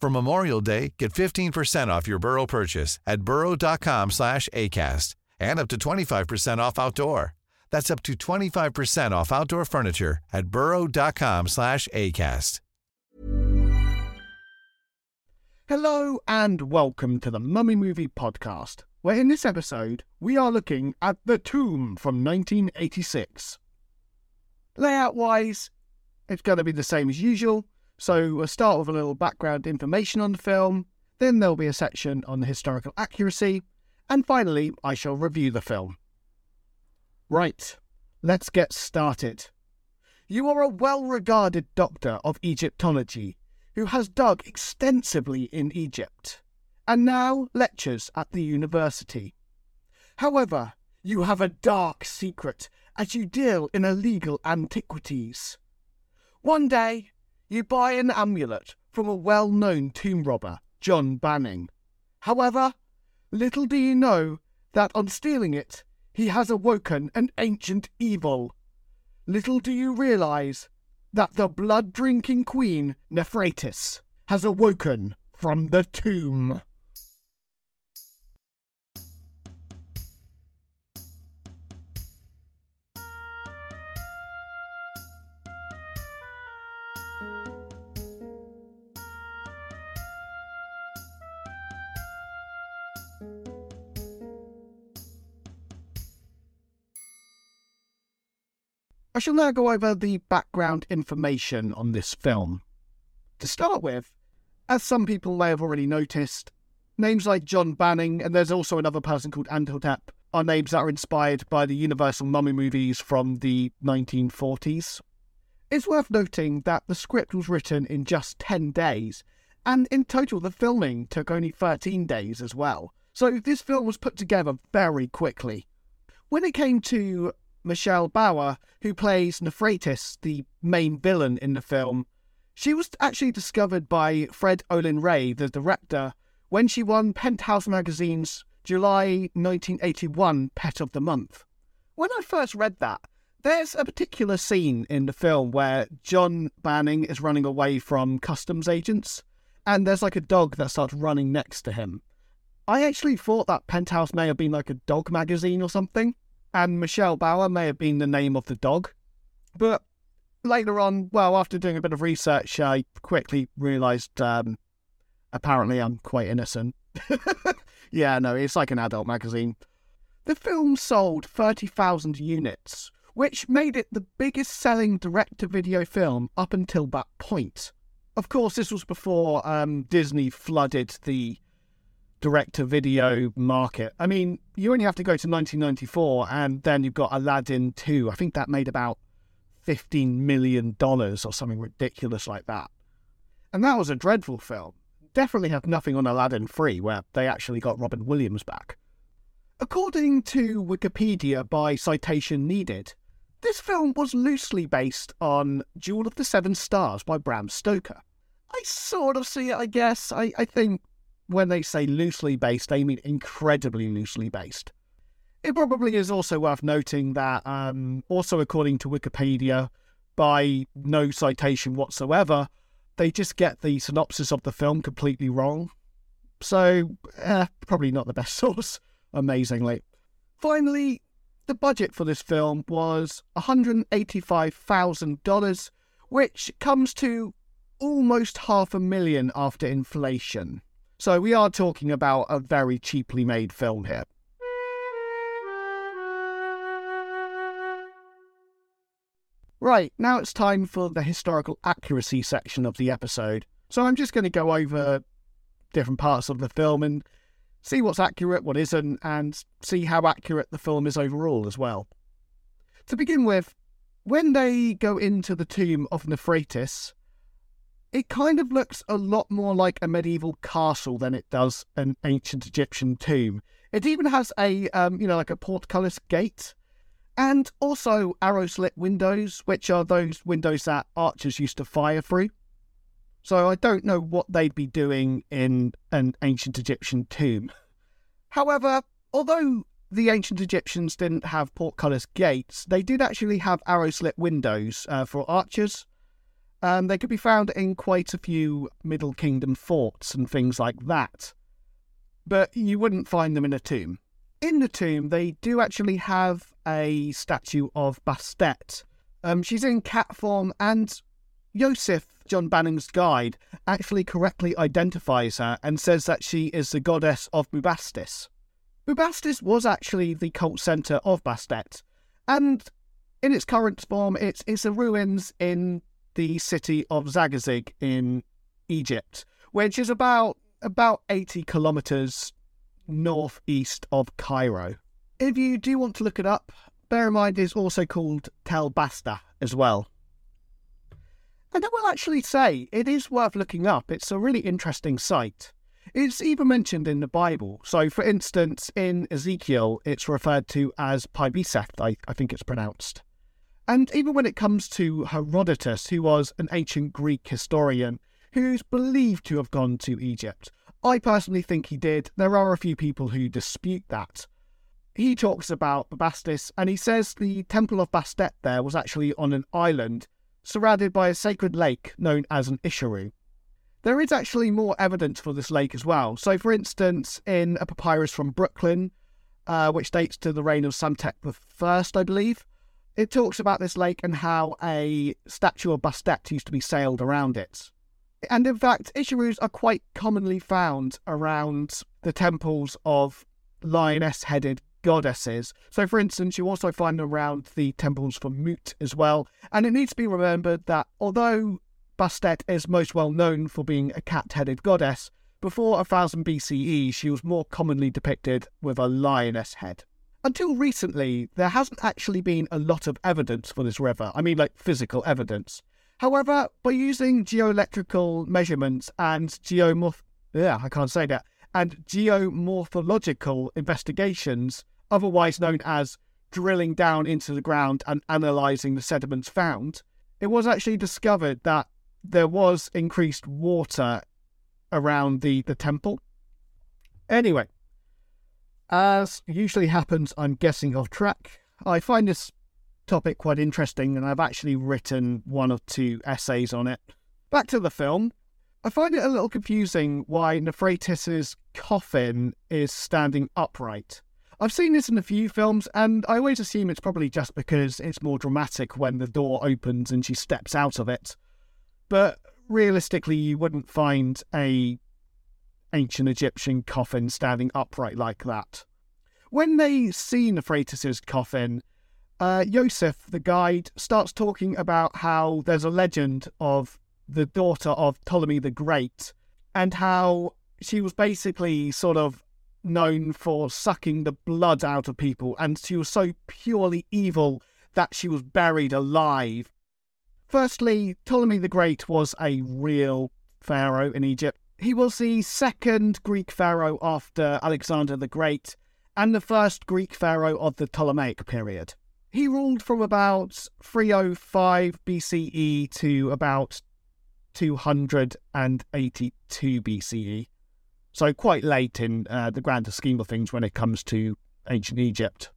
For Memorial Day, get 15% off your Burrow purchase at burrow.com slash ACAST and up to 25% off outdoor. That's up to 25% off outdoor furniture at burrow.com slash ACAST. Hello and welcome to the Mummy Movie Podcast, where in this episode we are looking at The Tomb from 1986. Layout wise, it's going to be the same as usual, so we'll start with a little background information on the film, then there'll be a section on the historical accuracy, and finally I shall review the film. Right, let's get started. You are a well regarded doctor of Egyptology who has dug extensively in Egypt and now lectures at the university. However, you have a dark secret as you deal in illegal antiquities. One day, you buy an amulet from a well known tomb robber, John Banning. However, little do you know that on stealing it, he has awoken an ancient evil. Little do you realize that the blood drinking queen, Nephratis, has awoken from the tomb. I shall now go over the background information on this film. To start with, as some people may have already noticed, names like John Banning and there's also another person called Antotep are names that are inspired by the Universal Mummy movies from the 1940s. It's worth noting that the script was written in just 10 days, and in total the filming took only 13 days as well. So this film was put together very quickly. When it came to Michelle Bauer, who plays Nephratis, the main villain in the film, she was actually discovered by Fred Olen Ray, the director, when she won Penthouse Magazine's July 1981 Pet of the Month. When I first read that, there's a particular scene in the film where John Banning is running away from customs agents, and there's like a dog that starts running next to him. I actually thought that Penthouse may have been like a dog magazine or something and Michelle Bauer may have been the name of the dog. But later on, well, after doing a bit of research, I quickly realised um, apparently I'm quite innocent. yeah, no, it's like an adult magazine. The film sold 30,000 units, which made it the biggest selling direct to video film up until that point. Of course, this was before um, Disney flooded the direct to video market. I mean, you only have to go to 1994 and then you've got Aladdin 2. I think that made about $15 million or something ridiculous like that. And that was a dreadful film. Definitely have nothing on Aladdin 3, where they actually got Robin Williams back. According to Wikipedia by citation needed, this film was loosely based on Jewel of the Seven Stars by Bram Stoker. I sort of see it, I guess. I, I think when they say loosely based, they mean incredibly loosely based. It probably is also worth noting that, um, also according to Wikipedia, by no citation whatsoever, they just get the synopsis of the film completely wrong. So, eh, probably not the best source, amazingly. Finally, the budget for this film was $185,000, which comes to almost half a million after inflation. So we are talking about a very cheaply made film here. Right, now it's time for the historical accuracy section of the episode. So I'm just going to go over different parts of the film and see what's accurate, what isn't, and see how accurate the film is overall as well. To begin with, when they go into the tomb of Nephratis, it kind of looks a lot more like a medieval castle than it does an ancient Egyptian tomb. It even has a, um, you know, like a portcullis gate and also arrow slit windows, which are those windows that archers used to fire through. So I don't know what they'd be doing in an ancient Egyptian tomb. However, although the ancient Egyptians didn't have portcullis gates, they did actually have arrow slit windows uh, for archers. Um, they could be found in quite a few Middle Kingdom forts and things like that. But you wouldn't find them in a tomb. In the tomb, they do actually have a statue of Bastet. Um, she's in cat form, and Yosef, John Banning's guide, actually correctly identifies her and says that she is the goddess of Bubastis. Bubastis was actually the cult centre of Bastet, and in its current form, it's, it's the ruins in the city of Zagazig in Egypt, which is about about 80 kilometres northeast of Cairo. If you do want to look it up, bear in mind it's also called Tel Basta as well. And I will actually say it is worth looking up. It's a really interesting site. It's even mentioned in the Bible. So, for instance, in Ezekiel, it's referred to as Pibeseth, I, I think it's pronounced. And even when it comes to Herodotus, who was an ancient Greek historian who's believed to have gone to Egypt, I personally think he did. There are a few people who dispute that he talks about Bubastis and he says the Temple of Bastet there was actually on an island surrounded by a sacred lake known as an Isharu. There is actually more evidence for this lake as well. So, for instance, in a papyrus from Brooklyn, uh, which dates to the reign of Psamtik I, I believe, it talks about this lake and how a statue of Bastet used to be sailed around it. And in fact, Isharus are quite commonly found around the temples of lioness headed goddesses. So, for instance, you also find them around the temples for Mut as well. And it needs to be remembered that although Bastet is most well known for being a cat headed goddess, before 1000 BCE she was more commonly depicted with a lioness head. Until recently, there hasn't actually been a lot of evidence for this river. I mean, like physical evidence. However, by using geoelectrical measurements and geomorph yeah, I can't say that and geomorphological investigations, otherwise known as drilling down into the ground and analysing the sediments found, it was actually discovered that there was increased water around the, the temple. Anyway, as usually happens, I'm guessing off track. I find this topic quite interesting, and I've actually written one or two essays on it. Back to the film. I find it a little confusing why Nephratis's coffin is standing upright. I've seen this in a few films, and I always assume it's probably just because it's more dramatic when the door opens and she steps out of it. But realistically, you wouldn't find a ancient Egyptian coffin standing upright like that. When they see Nephratis's coffin, uh, Yosef, the guide, starts talking about how there's a legend of the daughter of Ptolemy the Great, and how she was basically sort of known for sucking the blood out of people, and she was so purely evil that she was buried alive. Firstly, Ptolemy the Great was a real pharaoh in Egypt. He was the second Greek pharaoh after Alexander the Great, and the first Greek pharaoh of the Ptolemaic period. He ruled from about 305 BCE to about 282 BCE. So quite late in uh, the grander scheme of things when it comes to ancient Egypt.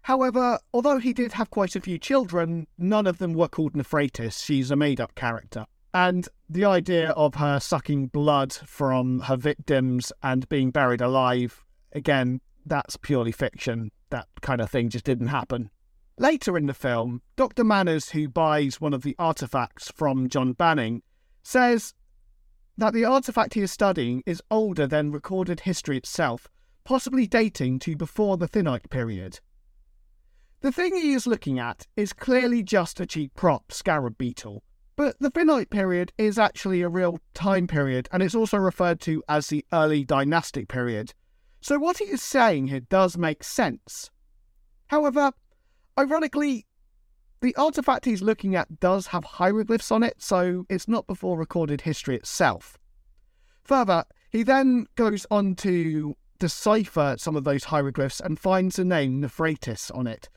However, although he did have quite a few children, none of them were called Nephratis. She's a made up character. And the idea of her sucking blood from her victims and being buried alive, again, that's purely fiction. That kind of thing just didn't happen. Later in the film, Dr. Manners, who buys one of the artifacts from John Banning, says that the artifact he is studying is older than recorded history itself, possibly dating to before the Thinite period. The thing he is looking at is clearly just a cheap prop scarab beetle, but the Thinite period is actually a real time period and it's also referred to as the early dynastic period. So what he is saying here does make sense. However, ironically, the artifact he's looking at does have hieroglyphs on it, so it's not before recorded history itself. Further, he then goes on to decipher some of those hieroglyphs and finds the name Nephratis on it,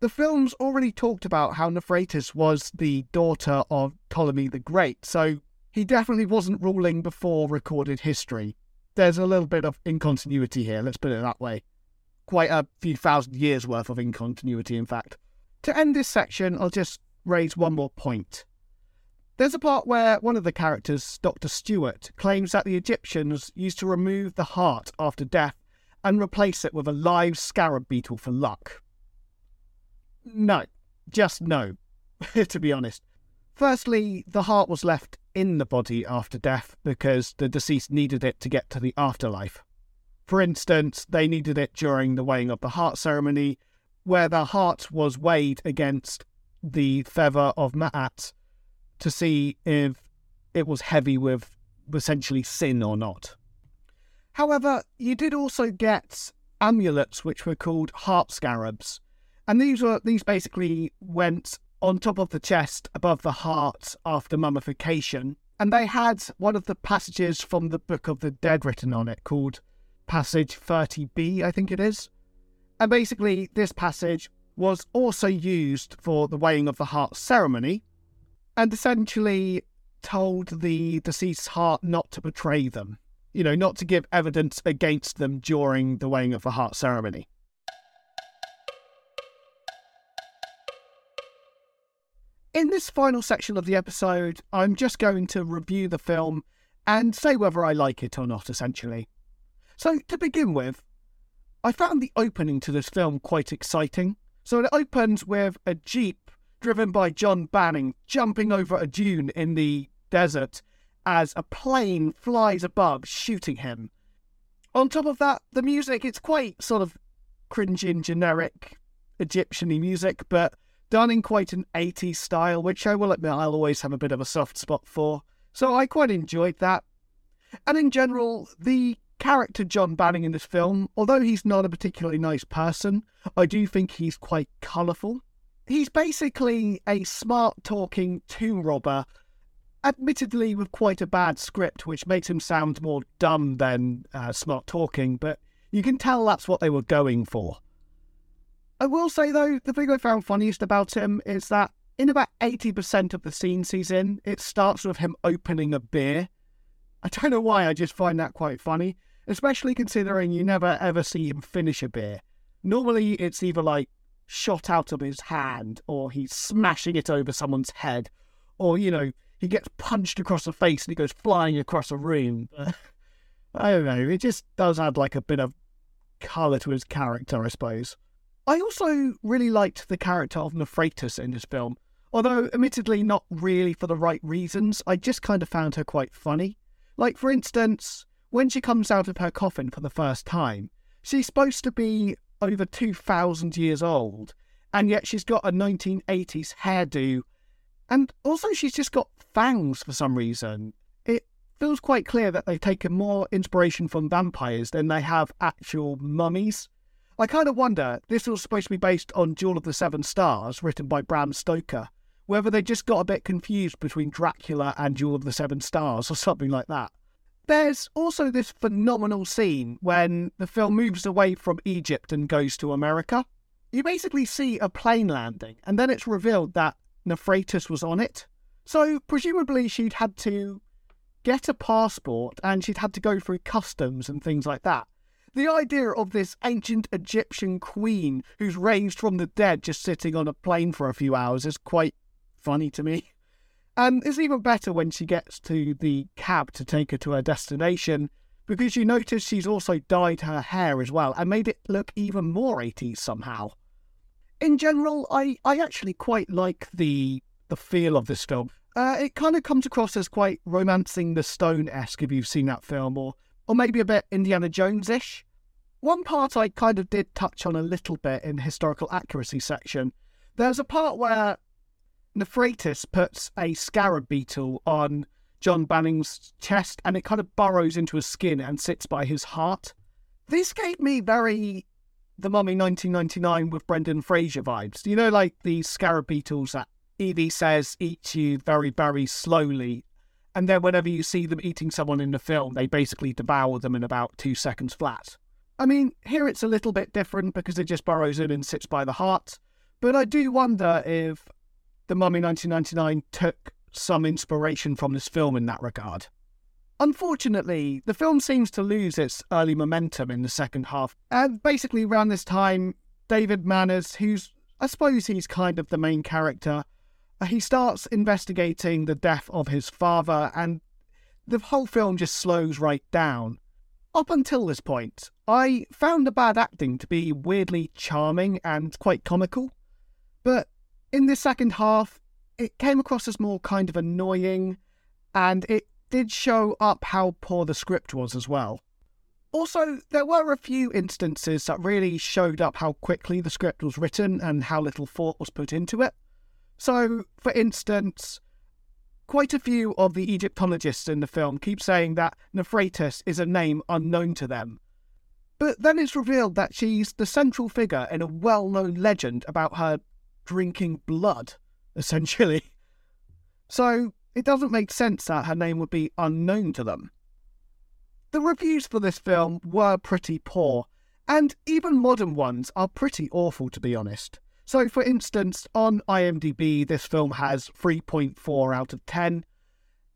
the film's already talked about how Nephratis was the daughter of Ptolemy the Great, so he definitely wasn't ruling before recorded history. There's a little bit of incontinuity here, let's put it that way. Quite a few thousand years worth of incontinuity, in fact. To end this section, I'll just raise one more point. There's a part where one of the characters, Dr. Stewart, claims that the Egyptians used to remove the heart after death and replace it with a live scarab beetle for luck. No, just no, to be honest. Firstly, the heart was left in the body after death because the deceased needed it to get to the afterlife. For instance, they needed it during the weighing of the heart ceremony, where the heart was weighed against the feather of Ma'at to see if it was heavy with essentially sin or not. However, you did also get amulets which were called heart scarabs, and these were these basically went on top of the chest above the heart after mummification. And they had one of the passages from the Book of the Dead written on it called Passage 30b, I think it is. And basically, this passage was also used for the weighing of the heart ceremony and essentially told the deceased's heart not to betray them, you know, not to give evidence against them during the weighing of the heart ceremony. In this final section of the episode, I'm just going to review the film and say whether I like it or not, essentially. So, to begin with, I found the opening to this film quite exciting. So, it opens with a Jeep driven by John Banning jumping over a dune in the desert as a plane flies above, shooting him. On top of that, the music, it's quite sort of cringing, generic Egyptian music, but done in quite an 80s style, which I will admit I'll always have a bit of a soft spot for. So I quite enjoyed that. And in general, the character John Banning in this film, although he's not a particularly nice person, I do think he's quite colourful. He's basically a smart talking tomb robber, admittedly with quite a bad script, which makes him sound more dumb than uh, smart talking, but you can tell that's what they were going for. I will say though, the thing I found funniest about him is that in about 80% of the scenes he's in, it starts with him opening a beer. I don't know why, I just find that quite funny, especially considering you never ever see him finish a beer. Normally, it's either like shot out of his hand, or he's smashing it over someone's head, or, you know, he gets punched across the face and he goes flying across a room. I don't know, it just does add like a bit of colour to his character, I suppose. I also really liked the character of Nephratis in this film, although admittedly not really for the right reasons. I just kind of found her quite funny. Like, for instance, when she comes out of her coffin for the first time, she's supposed to be over 2,000 years old, and yet she's got a 1980s hairdo, and also she's just got fangs for some reason. It feels quite clear that they've taken more inspiration from vampires than they have actual mummies. I kind of wonder, this was supposed to be based on Jewel of the Seven Stars, written by Bram Stoker, whether they just got a bit confused between Dracula and Jewel of the Seven Stars or something like that. There's also this phenomenal scene when the film moves away from Egypt and goes to America. You basically see a plane landing, and then it's revealed that Nephratis was on it. So, presumably, she'd had to get a passport and she'd had to go through customs and things like that. The idea of this ancient Egyptian queen who's raised from the dead just sitting on a plane for a few hours is quite funny to me. And it's even better when she gets to the cab to take her to her destination because you notice she's also dyed her hair as well and made it look even more 80s somehow. In general, I, I actually quite like the the feel of this film. Uh, it kind of comes across as quite romancing the stone esque if you've seen that film, or or maybe a bit Indiana Jones ish. One part I kind of did touch on a little bit in historical accuracy section. There's a part where Nefaritis puts a scarab beetle on John Banning's chest and it kind of burrows into his skin and sits by his heart. This gave me very The Mummy 1999 with Brendan Fraser vibes. You know, like these scarab beetles that Evie says eat you very, very slowly. And then whenever you see them eating someone in the film, they basically devour them in about two seconds flat. I mean, here it's a little bit different because it just burrows in and sits by the heart. But I do wonder if The Mummy 1999 took some inspiration from this film in that regard. Unfortunately, the film seems to lose its early momentum in the second half. And basically, around this time, David Manners, who's, I suppose he's kind of the main character, he starts investigating the death of his father, and the whole film just slows right down. Up until this point, I found the bad acting to be weirdly charming and quite comical. But in the second half, it came across as more kind of annoying, and it did show up how poor the script was as well. Also, there were a few instances that really showed up how quickly the script was written and how little thought was put into it. So, for instance, quite a few of the Egyptologists in the film keep saying that Nefaritis is a name unknown to them. But then it's revealed that she's the central figure in a well known legend about her drinking blood, essentially. So, it doesn't make sense that her name would be unknown to them. The reviews for this film were pretty poor, and even modern ones are pretty awful to be honest. So, for instance, on IMDb, this film has 3.4 out of 10.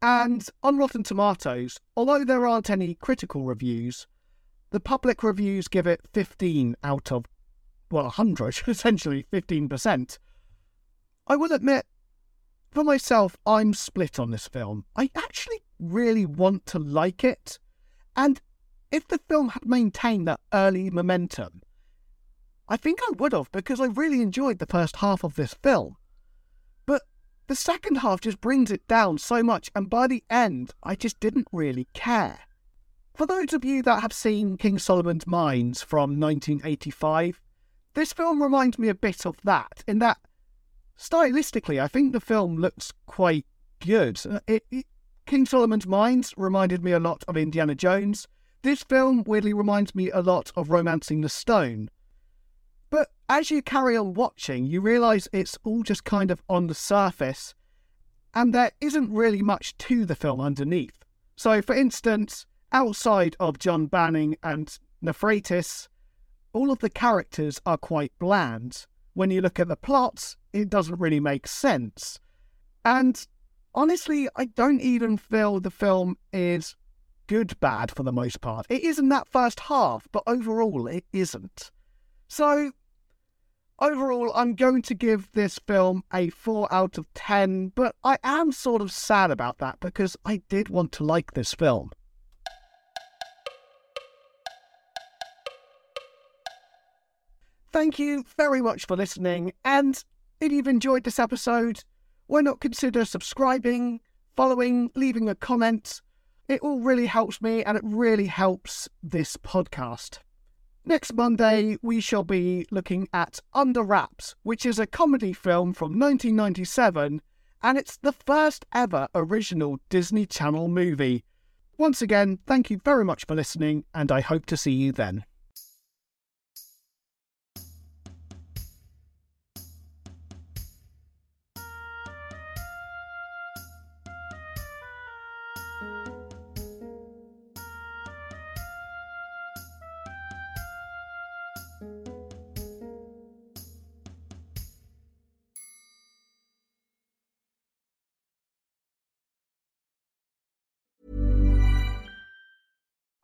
And on Rotten Tomatoes, although there aren't any critical reviews, the public reviews give it 15 out of, well, 100, essentially 15%. I will admit, for myself, I'm split on this film. I actually really want to like it. And if the film had maintained that early momentum, I think I would have because I really enjoyed the first half of this film. But the second half just brings it down so much, and by the end, I just didn't really care. For those of you that have seen King Solomon's Mines from 1985, this film reminds me a bit of that, in that stylistically, I think the film looks quite good. Uh, it, it, King Solomon's Mines reminded me a lot of Indiana Jones. This film weirdly reminds me a lot of Romancing the Stone. As you carry on watching, you realise it's all just kind of on the surface, and there isn't really much to the film underneath. So, for instance, outside of John Banning and Nefaritis, all of the characters are quite bland. When you look at the plots, it doesn't really make sense. And honestly, I don't even feel the film is good bad for the most part. It isn't that first half, but overall, it isn't. So, Overall, I'm going to give this film a 4 out of 10, but I am sort of sad about that because I did want to like this film. Thank you very much for listening, and if you've enjoyed this episode, why not consider subscribing, following, leaving a comment? It all really helps me and it really helps this podcast. Next Monday, we shall be looking at Under Wraps, which is a comedy film from 1997, and it's the first ever original Disney Channel movie. Once again, thank you very much for listening, and I hope to see you then.